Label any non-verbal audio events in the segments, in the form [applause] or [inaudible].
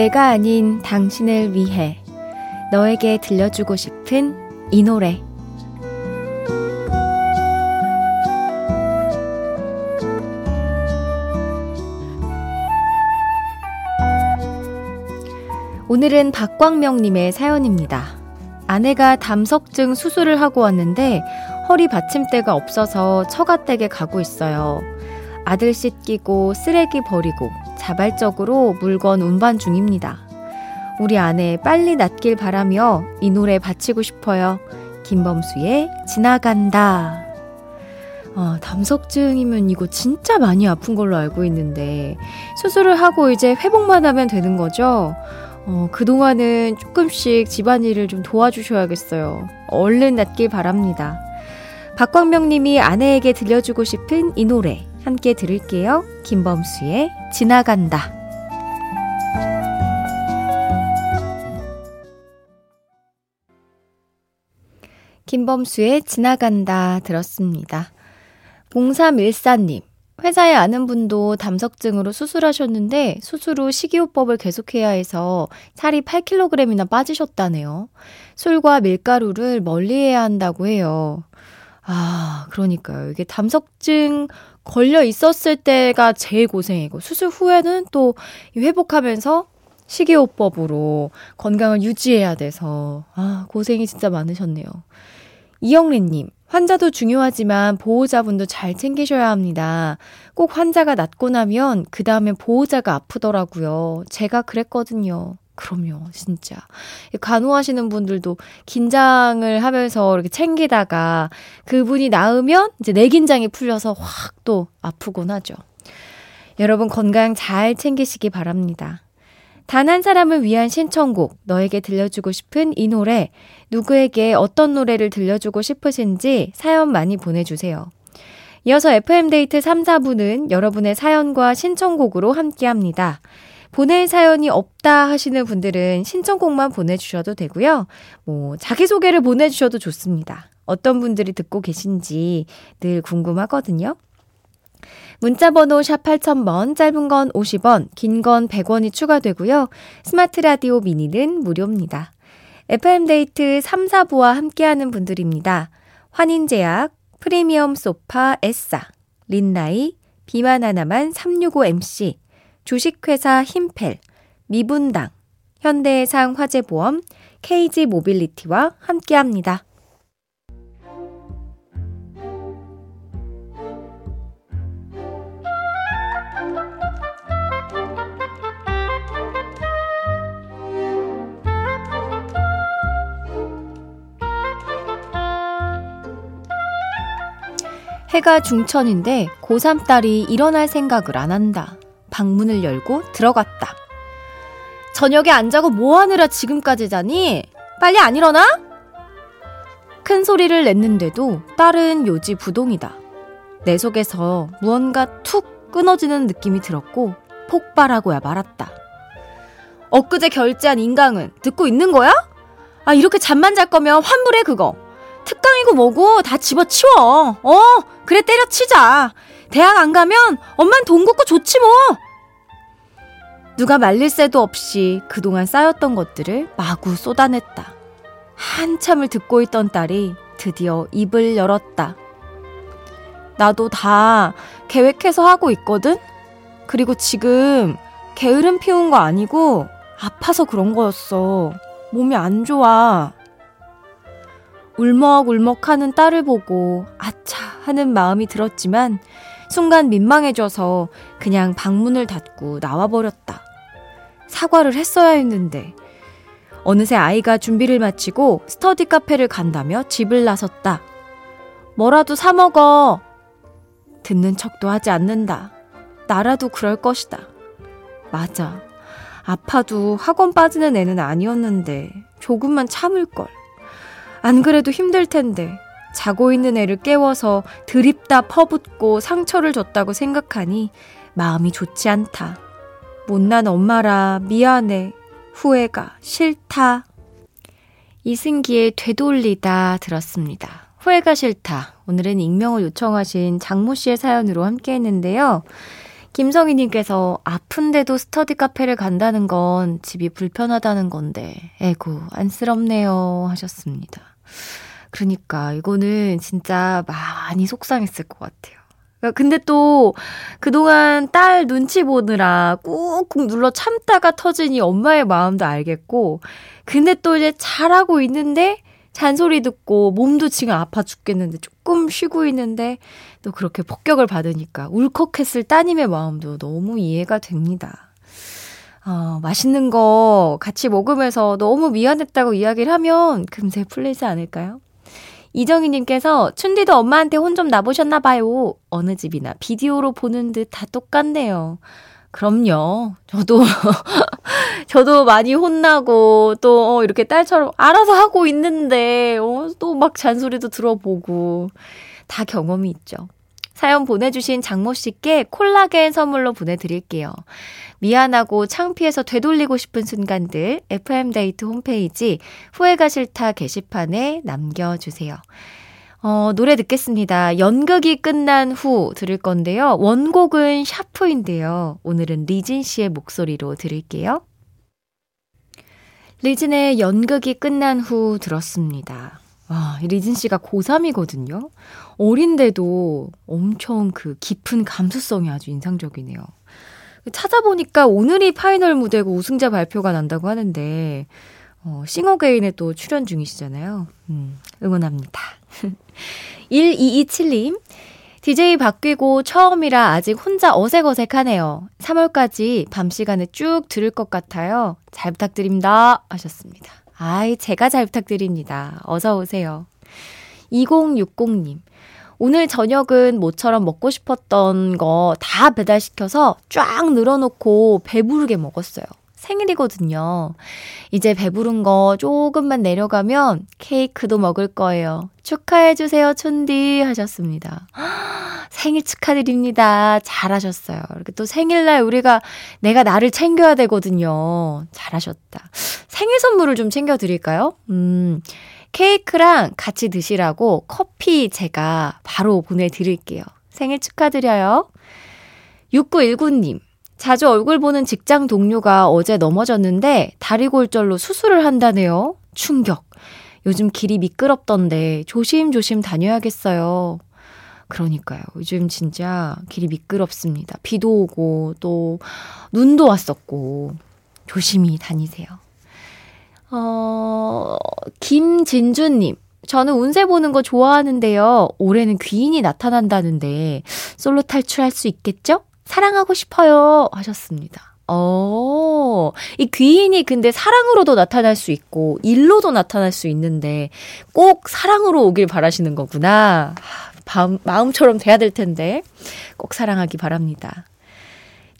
내가 아닌 당신을 위해 너에게 들려주고 싶은 이 노래. 오늘은 박광명님의 사연입니다. 아내가 담석증 수술을 하고 왔는데 허리 받침대가 없어서 처가댁에 가고 있어요. 아들 씻기고 쓰레기 버리고 자발적으로 물건 운반 중입니다. 우리 아내 빨리 낫길 바라며 이 노래 바치고 싶어요. 김범수의 지나간다. 아, 담석증이면 이거 진짜 많이 아픈 걸로 알고 있는데 수술을 하고 이제 회복만 하면 되는 거죠? 어, 그동안은 조금씩 집안일을 좀 도와주셔야겠어요. 얼른 낫길 바랍니다. 박광명 님이 아내에게 들려주고 싶은 이 노래 함께 들을게요. 김범수의 지나간다. 김범수의 지나간다 들었습니다. 0314님, 회사에 아는 분도 담석증으로 수술하셨는데 수술 후 식이요법을 계속해야 해서 살이 8kg이나 빠지셨다네요. 술과 밀가루를 멀리해야 한다고 해요. 아, 그러니까요. 이게 담석증 걸려 있었을 때가 제일 고생이고 수술 후에는 또 회복하면서 식이요법으로 건강을 유지해야 돼서 아, 고생이 진짜 많으셨네요. 이영래님, 환자도 중요하지만 보호자분도 잘 챙기셔야 합니다. 꼭 환자가 낫고 나면 그 다음에 보호자가 아프더라고요. 제가 그랬거든요. 그럼요, 진짜. 간호하시는 분들도 긴장을 하면서 이렇게 챙기다가 그분이 나으면 이제 내 긴장이 풀려서 확 또 아프곤 하죠. 여러분 건강 잘 챙기시기 바랍니다. 단 한 사람을 위한 신청곡, 너에게 들려주고 싶은 이 노래, 누구에게 어떤 노래를 들려주고 싶으신지 사연 많이 보내주세요. 이어서 FM데이트 3, 4부는 여러분의 사연과 신청곡으로 함께 합니다. 보낼 사연이 없다 하시는 분들은 신청곡만 보내주셔도 되고요. 뭐, 자기소개를 보내주셔도 좋습니다. 어떤 분들이 듣고 계신지 늘 궁금하거든요. 문자번호 샵 8000번, 짧은 건 50원, 긴 건 100원이 추가되고요. 스마트 라디오 미니는 무료입니다. FM데이트 3, 4부와 함께하는 분들입니다. 환인제약, 프리미엄 소파 에싸, 린나이, 비만 하나만 365MC, 주식회사 힘펠, 미분당, 현대해상 화재보험, KG 모빌리티와 함께합니다. 해가 중천인데 고3 딸이 일어날 생각을 안 한다. 방문을 열고 들어갔다. 저녁에 안 자고 뭐 하느라 지금까지 자니? 빨리 안 일어나? 큰 소리를 냈는데도 딸은 요지 부동이다. 내 속에서 무언가 툭 끊어지는 느낌이 들었고 폭발하고야 말았다. 엊그제 결제한 인강은 듣고 있는 거야? 아, 이렇게 잠만 잘 거면 환불해, 그거. 특강이고 뭐고 다 집어치워. 어, 그래 때려치자. 대학 안 가면 엄만 돈 걷고 좋지 뭐. 누가 말릴 새도 없이 그동안 쌓였던 것들을 마구 쏟아냈다. 한참을 듣고 있던 딸이 드디어 입을 열었다. 나도 다 계획해서 하고 있거든? 그리고 지금 게으름 피운 거 아니고 아파서 그런 거였어. 몸이 안 좋아. 울먹울먹 하는 딸을 보고 아차 하는 마음이 들었지만 순간 민망해져서 그냥 방문을 닫고 나와버렸다. 사과를 했어야 했는데 어느새 아이가 준비를 마치고 스터디 카페를 간다며 집을 나섰다. 뭐라도 사 먹어. 듣는 척도 하지 않는다. 나라도 그럴 것이다. 맞아. 아파도 학원 빠지는 애는 아니었는데 조금만 참을걸. 안 그래도 힘들 텐데 자고 있는 애를 깨워서 드립다 퍼붓고 상처를 줬다고 생각하니 마음이 좋지 않다. 못난 엄마라 미안해. 후회가 싫다. 이승기의 되돌리다 들었습니다. 후회가 싫다. 오늘은 익명을 요청하신 장모 씨의 사연으로 함께 했는데요. 김성희님께서 아픈데도 스터디 카페를 간다는 건 집이 불편하다는 건데, 에고, 안쓰럽네요. 하셨습니다. 그러니까, 이거는 진짜 많이 속상했을 것 같아요. 그러니까 근데 또 그동안 딸 눈치 보느라 꾹꾹 눌러 참다가 이 엄마의 마음도 알겠고, 근데 또 이제 잘하고 있는데 잔소리 듣고 몸도 지금 아파 죽겠는데 조금 쉬고 있는데 또 그렇게 폭격을 받으니까 울컥했을 따님의 마음도 너무 이해가 됩니다. 어, 맛있는 거 같이 먹으면서 너무 미안했다고 이야기를 하면 금세 풀리지 않을까요? 이정희님께서 춘디도 엄마한테 혼 좀 나보셨나봐요. 어느 집이나 비디오로 보는 듯 다 똑같네요. 그럼요. 저도, [laughs] 저도 많이 혼나고, 또, 어, 이렇게 딸처럼 알아서 하고 있는데, 어, 또 막 잔소리도 들어보고, 다 경험이 있죠. 사연 보내주신 장모 씨께 콜라겐 선물로 보내드릴게요. 미안하고 창피해서 되돌리고 싶은 순간들 FM데이트 홈페이지 후회가 싫다 게시판에 남겨주세요. 어, 노래 듣겠습니다. 연극이 끝난 후 들을 건데요. 원곡은 샤프인데요. 오늘은 리진 씨의 목소리로 들을게요. 리진의 연극이 끝난 후 들었습니다. 와, 리진 씨가 고3이거든요. 어린데도 엄청 그 깊은 감수성이 아주 인상적이네요. 찾아보니까 오늘이 final 무대고 우승자 발표가 난다고 하는데, 어, 싱어게인에 또 출연 중이시잖아요. 음, 응원합니다. [laughs] 1227님, DJ 바뀌고 처음이라 아직 혼자 어색어색하네요. 3월까지 밤 시간에 쭉 들을 것 같아요. 잘 부탁드립니다. 하셨습니다. 아이, 제가 잘 부탁드립니다. 어서오세요. 2060님, 오늘 저녁은 모처럼 먹고 싶었던 거 다 배달시켜서 쫙 늘어놓고 배부르게 먹었어요. 생일이거든요. 이제 배부른 거 조금만 내려가면 케이크도 먹을 거예요. 축하해주세요, 촌디. 하셨습니다. [gasps] 생일 축하드립니다. 잘하셨어요. 이렇게 또 생일날 우리가 내가 나를 챙겨야 되거든요. 잘하셨다. 생일 선물을 좀 챙겨드릴까요? 음, 케이크랑 같이 드시라고 커피 제가 바로 보내드릴게요. 생일 축하드려요. 6919님. 자주 얼굴 보는 직장 동료가 어제 넘어졌는데 다리 골절로 수술을 한다네요. 충격. 요즘 길이 미끄럽던데 조심조심 다녀야겠어요. 그러니까요. 요즘 진짜 길이 미끄럽습니다. 비도 오고 또 눈도 왔었고 조심히 다니세요. 어, 김진주님. 저는 운세 보는 거 좋아하는데요. 올해는 귀인이 나타난다는데 솔로 탈출할 수 있겠죠? 사랑하고 싶어요. 하셨습니다. 어, 이 귀인이 근데 사랑으로도 나타날 수 있고, 일로도 나타날 수 있는데, 꼭 사랑으로 오길 바라시는 거구나. 마, 마음처럼 돼야 될 텐데, 꼭 사랑하기 바랍니다.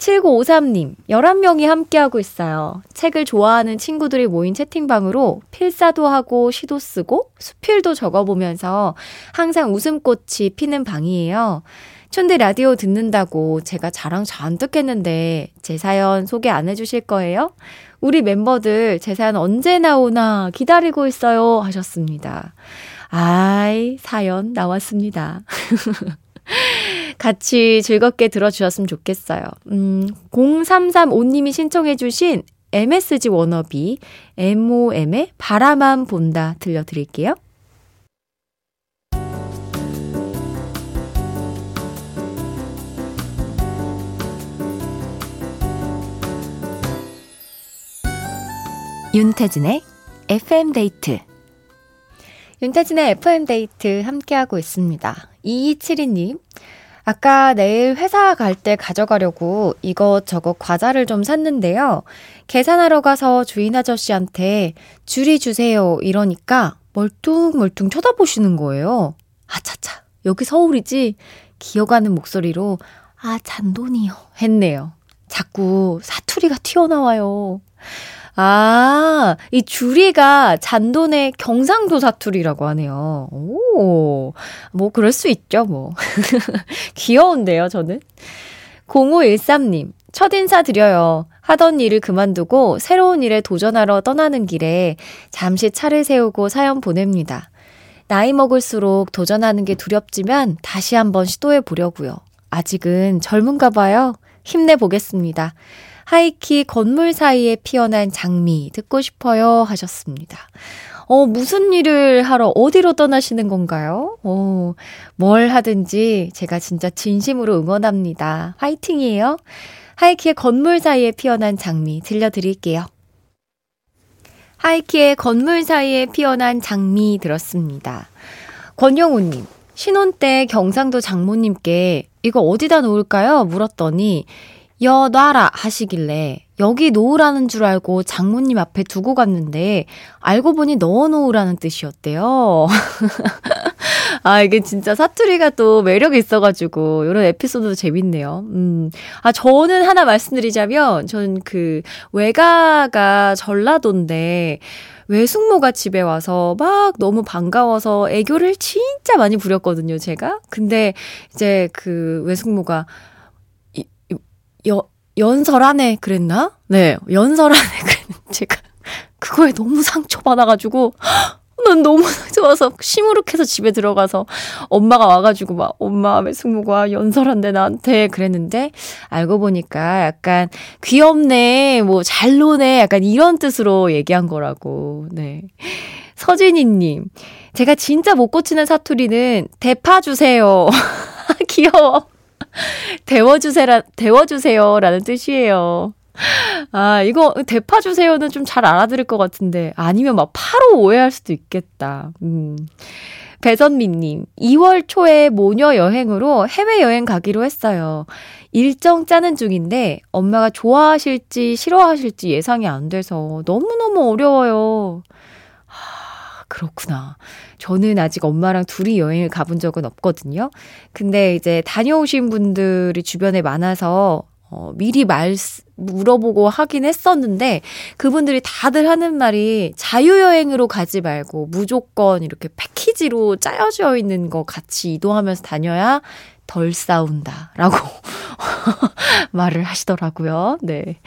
7953님, 11명이 함께하고 있어요. 책을 좋아하는 친구들이 모인 채팅방으로 필사도 하고 시도 쓰고 수필도 적어보면서 항상 웃음꽃이 피는 방이에요. 촌대 라디오 듣는다고 제가 자랑 잔뜩 했는데 제 사연 소개 안 해주실 거예요? 우리 멤버들 제 사연 언제 나오나 기다리고 있어요 하셨습니다. 아이, 사연 나왔습니다. [laughs] 같이 즐겁게 들어주셨으면 좋겠어요. 음, 0335님이 신청해주신 MSG 워너비, MOM의 바라만 본다 들려드릴게요. 윤태진의 FM데이트 윤태진의 FM데이트 함께하고 있습니다. 2272님, 아까 내일 회사 갈 때 가져가려고 이것저것 과자를 좀 샀는데요. 계산하러 가서 주인 아저씨한테 줄이 주세요 이러니까 멀뚱멀뚱 쳐다보시는 거예요. 아차차, 여기 서울이지? 기어가는 목소리로 아, 잔돈이요. 했네요. 자꾸 사투리가 튀어나와요. 아, 이 주리가 잔돈의 경상도 사투리라고 하네요. 오, 뭐, 그럴 수 있죠, 뭐. [laughs] 귀여운데요, 저는. 0513님, 첫 인사 드려요. 하던 일을 그만두고 새로운 일에 도전하러 떠나는 길에 잠시 차를 세우고 사연 보냅니다. 나이 먹을수록 도전하는 게 두렵지만 다시 한번 시도해 보려고요. 아직은 젊은가 봐요. 힘내 보겠습니다. 하이키 건물 사이에 피어난 장미 듣고 싶어요 하셨습니다. 어, 무슨 일을 하러 어디로 떠나시는 건가요? 어, 뭘 하든지 제가 진짜 진심으로 응원합니다. 화이팅이에요. 하이키의 건물 사이에 피어난 장미 들려드릴게요. 하이키의 건물 사이에 피어난 장미 들었습니다. 권영우님, 신혼 때 경상도 장모님께 이거 어디다 놓을까요? 물었더니 여 놔라 하시길래 여기 놓으라는 줄 알고 장모님 앞에 두고 갔는데 알고 보니 넣어 놓으라는 뜻이었대요. [laughs] 아, 이게 진짜 사투리가 또 매력이 있어가지고, 이런 에피소드도 재밌네요. 음. 아, 저는 하나 말씀드리자면, 저는 그, 외가가 전라도인데, 외숙모가 집에 와서 막 너무 반가워서 애교를 진짜 많이 부렸거든요, 제가. 근데 이제 그 외숙모가 여, 연설하네 그랬나? 네, 연설하네 [laughs] 그랬는데 제가 그거에 너무 상처받아가지고 [gasps] 난 너무 좋아서 시무룩해서 집에 들어가서 엄마가 와가지고 막 엄마 왜 승무가 연설한대 나한테 그랬는데 알고 보니까 약간 귀엽네 뭐 잘 노네 약간 이런 뜻으로 얘기한 거라고. 네. 서진이님 제가 진짜 못 고치는 사투리는 대파 주세요. [laughs] 귀여워 [laughs] 데워주세라, 데워주세요. 라는 뜻이에요. 아, 이거 대파 주세요는 좀 잘 알아들을 것 같은데, 아니면 막 파로 오해할 수도 있겠다. 음. 배선미님, 2월 초에 모녀 여행으로 해외여행 가기로 했어요. 일정 짜는 중인데, 엄마가 좋아하실지 싫어하실지 예상이 안 돼서 너무너무 어려워요. 그렇구나. 저는 아직 엄마랑 둘이 여행을 가본 적은 없거든요. 근데 이제 다녀오신 분들이 주변에 많아서 어, 미리 말, 물어보고 하긴 했었는데, 그분들이 다들 하는 말이 자유여행으로 가지 말고 무조건 이렇게 패키지로 짜여져 있는 거 같이 이동하면서 다녀야 덜 싸운다. 라고 [laughs] 말을 하시더라고요. 네.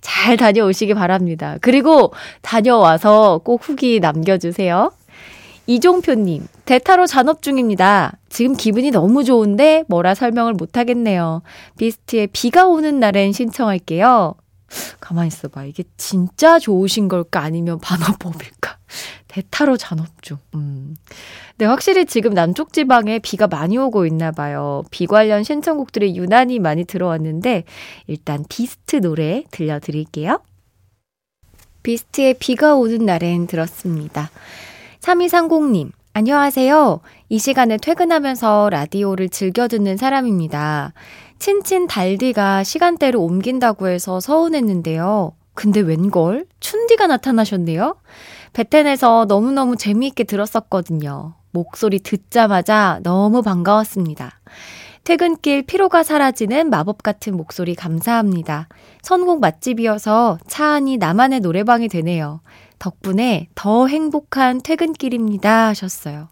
잘 다녀오시기 바랍니다. 그리고 다녀와서 꼭 후기 남겨주세요. 이종표님, 대타로 잔업 중입니다. 지금 기분이 너무 좋은데 뭐라 설명을 못하겠네요. 비스트의 비가 오는 날엔 신청할게요. 가만히 있어봐. 이게 진짜 좋으신 걸까? 아니면 반어법일까? 대타로 잔업 중. 음. 네, 확실히 지금 남쪽 지방에 비가 많이 오고 있나 봐요. 비 관련 신청곡들이 유난히 많이 들어왔는데, 일단 비스트 노래 들려드릴게요. 비스트의 비가 오는 날엔 들었습니다. 3230님, 안녕하세요. 이 시간에 퇴근하면서 라디오를 즐겨 듣는 사람입니다. 친친 달디가 시간대를 옮긴다고 해서 서운했는데요. 근데 웬걸? 춘디가 나타나셨네요? 베텐에서 너무너무 재미있게 들었었거든요. 목소리 듣자마자 너무 반가웠습니다. 퇴근길 피로가 사라지는 마법 같은 목소리 감사합니다. 선곡 맛집이어서 차 안이 나만의 노래방이 되네요. 덕분에 더 행복한 퇴근길입니다. 하셨어요.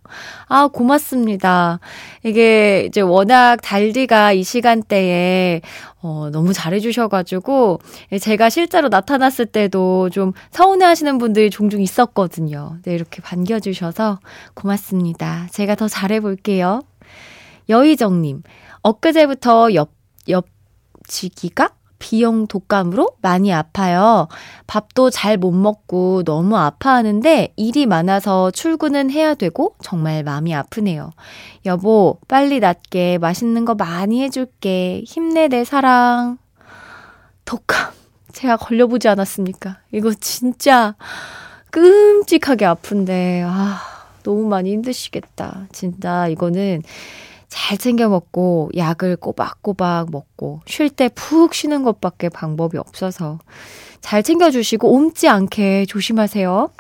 아, 고맙습니다. 이게 이제 워낙 달디가 이 시간대에 어, 너무 잘해주셔가지고, 제가 실제로 나타났을 때도 좀 서운해 하시는 분들이 종종 있었거든요. 네, 이렇게 반겨주셔서 고맙습니다. 제가 더 잘해볼게요. 여희정님, 엊그제부터 옆, 옆지기가 비용 독감으로 많이 아파요. 밥도 잘 못 먹고 너무 아파하는데 일이 많아서 출근은 해야 되고 정말 마음이 아프네요. 여보, 빨리 낫게 맛있는 거 많이 해줄게. 힘내, 내 사랑. 독감. 제가 걸려보지 않았습니까? 이거 진짜 끔찍하게 아픈데, 아, 너무 많이 힘드시겠다. 진짜 이거는 잘 챙겨 먹고 약을 꼬박꼬박 먹고 쉴 때 푹 쉬는 것밖에 방법이 없어서 잘 챙겨주시고 옮지 않게 조심하세요.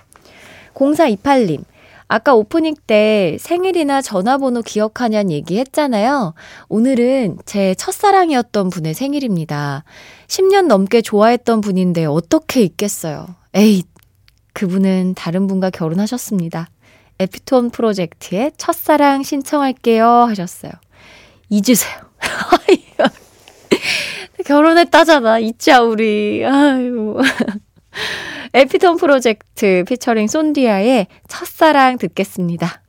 0428님, 아까 오프닝 때 생일이나 전화번호 기억하냐는 얘기 했잖아요. 오늘은 제 첫사랑이었던 분의 생일입니다. 10년 넘게 좋아했던 분인데 어떻게 있겠어요. 에이, 그분은 다른 분과 결혼하셨습니다. 에피톤 프로젝트의 첫사랑 신청할게요 하셨어요. 잊으세요. [laughs] 결혼했다잖아. 잊자, 우리. 아유. [laughs] 에피톤 프로젝트 피처링 손디아의 첫사랑 듣겠습니다.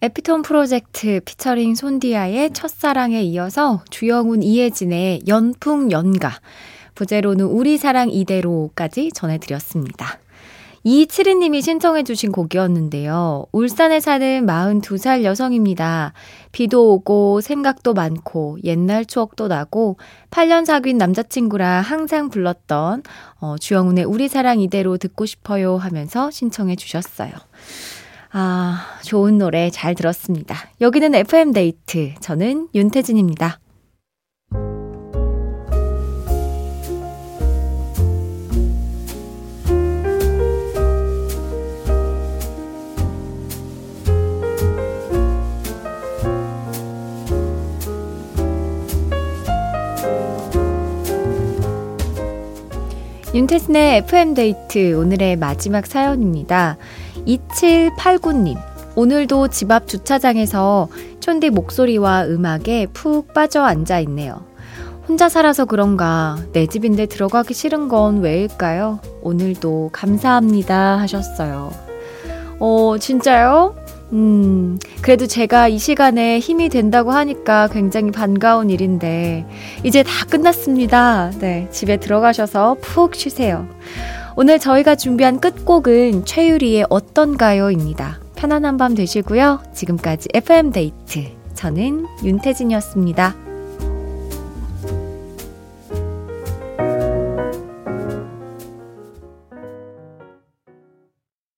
에피톤 프로젝트 피처링 손디아의 첫사랑에 이어서 주영훈 이혜진의 연풍 연가, 부제로는 우리 사랑 이대로까지 전해드렸습니다. 이칠이님이 신청해주신 곡이었는데요. 울산에 사는 42살 여성입니다. 비도 오고 생각도 많고 옛날 추억도 나고 8년 사귄 남자친구랑 항상 불렀던 어, 주영훈의 우리 사랑 이대로 듣고 싶어요 하면서 신청해 주셨어요. 아, 좋은 노래 잘 들었습니다. 여기는 FM데이트. 저는 윤태진입니다. 윤태진의 FM데이트 오늘의 마지막 사연입니다. 2789님. 오늘도 집 앞 주차장에서 촌디 목소리와 음악에 푹 빠져 앉아 있네요. 혼자 살아서 그런가 내 집인데 들어가기 싫은 건 왜일까요? 오늘도 감사합니다 하셨어요. 어, 진짜요? 음, 그래도 제가 이 시간에 힘이 된다고 하니까 굉장히 반가운 일인데, 이제 다 끝났습니다. 네, 집에 들어가셔서 푹 쉬세요. 오늘 저희가 준비한 끝곡은 최유리의 어떤가요입니다. 편안한 밤 되시고요. 지금까지 FM데이트. 저는 윤태진이었습니다.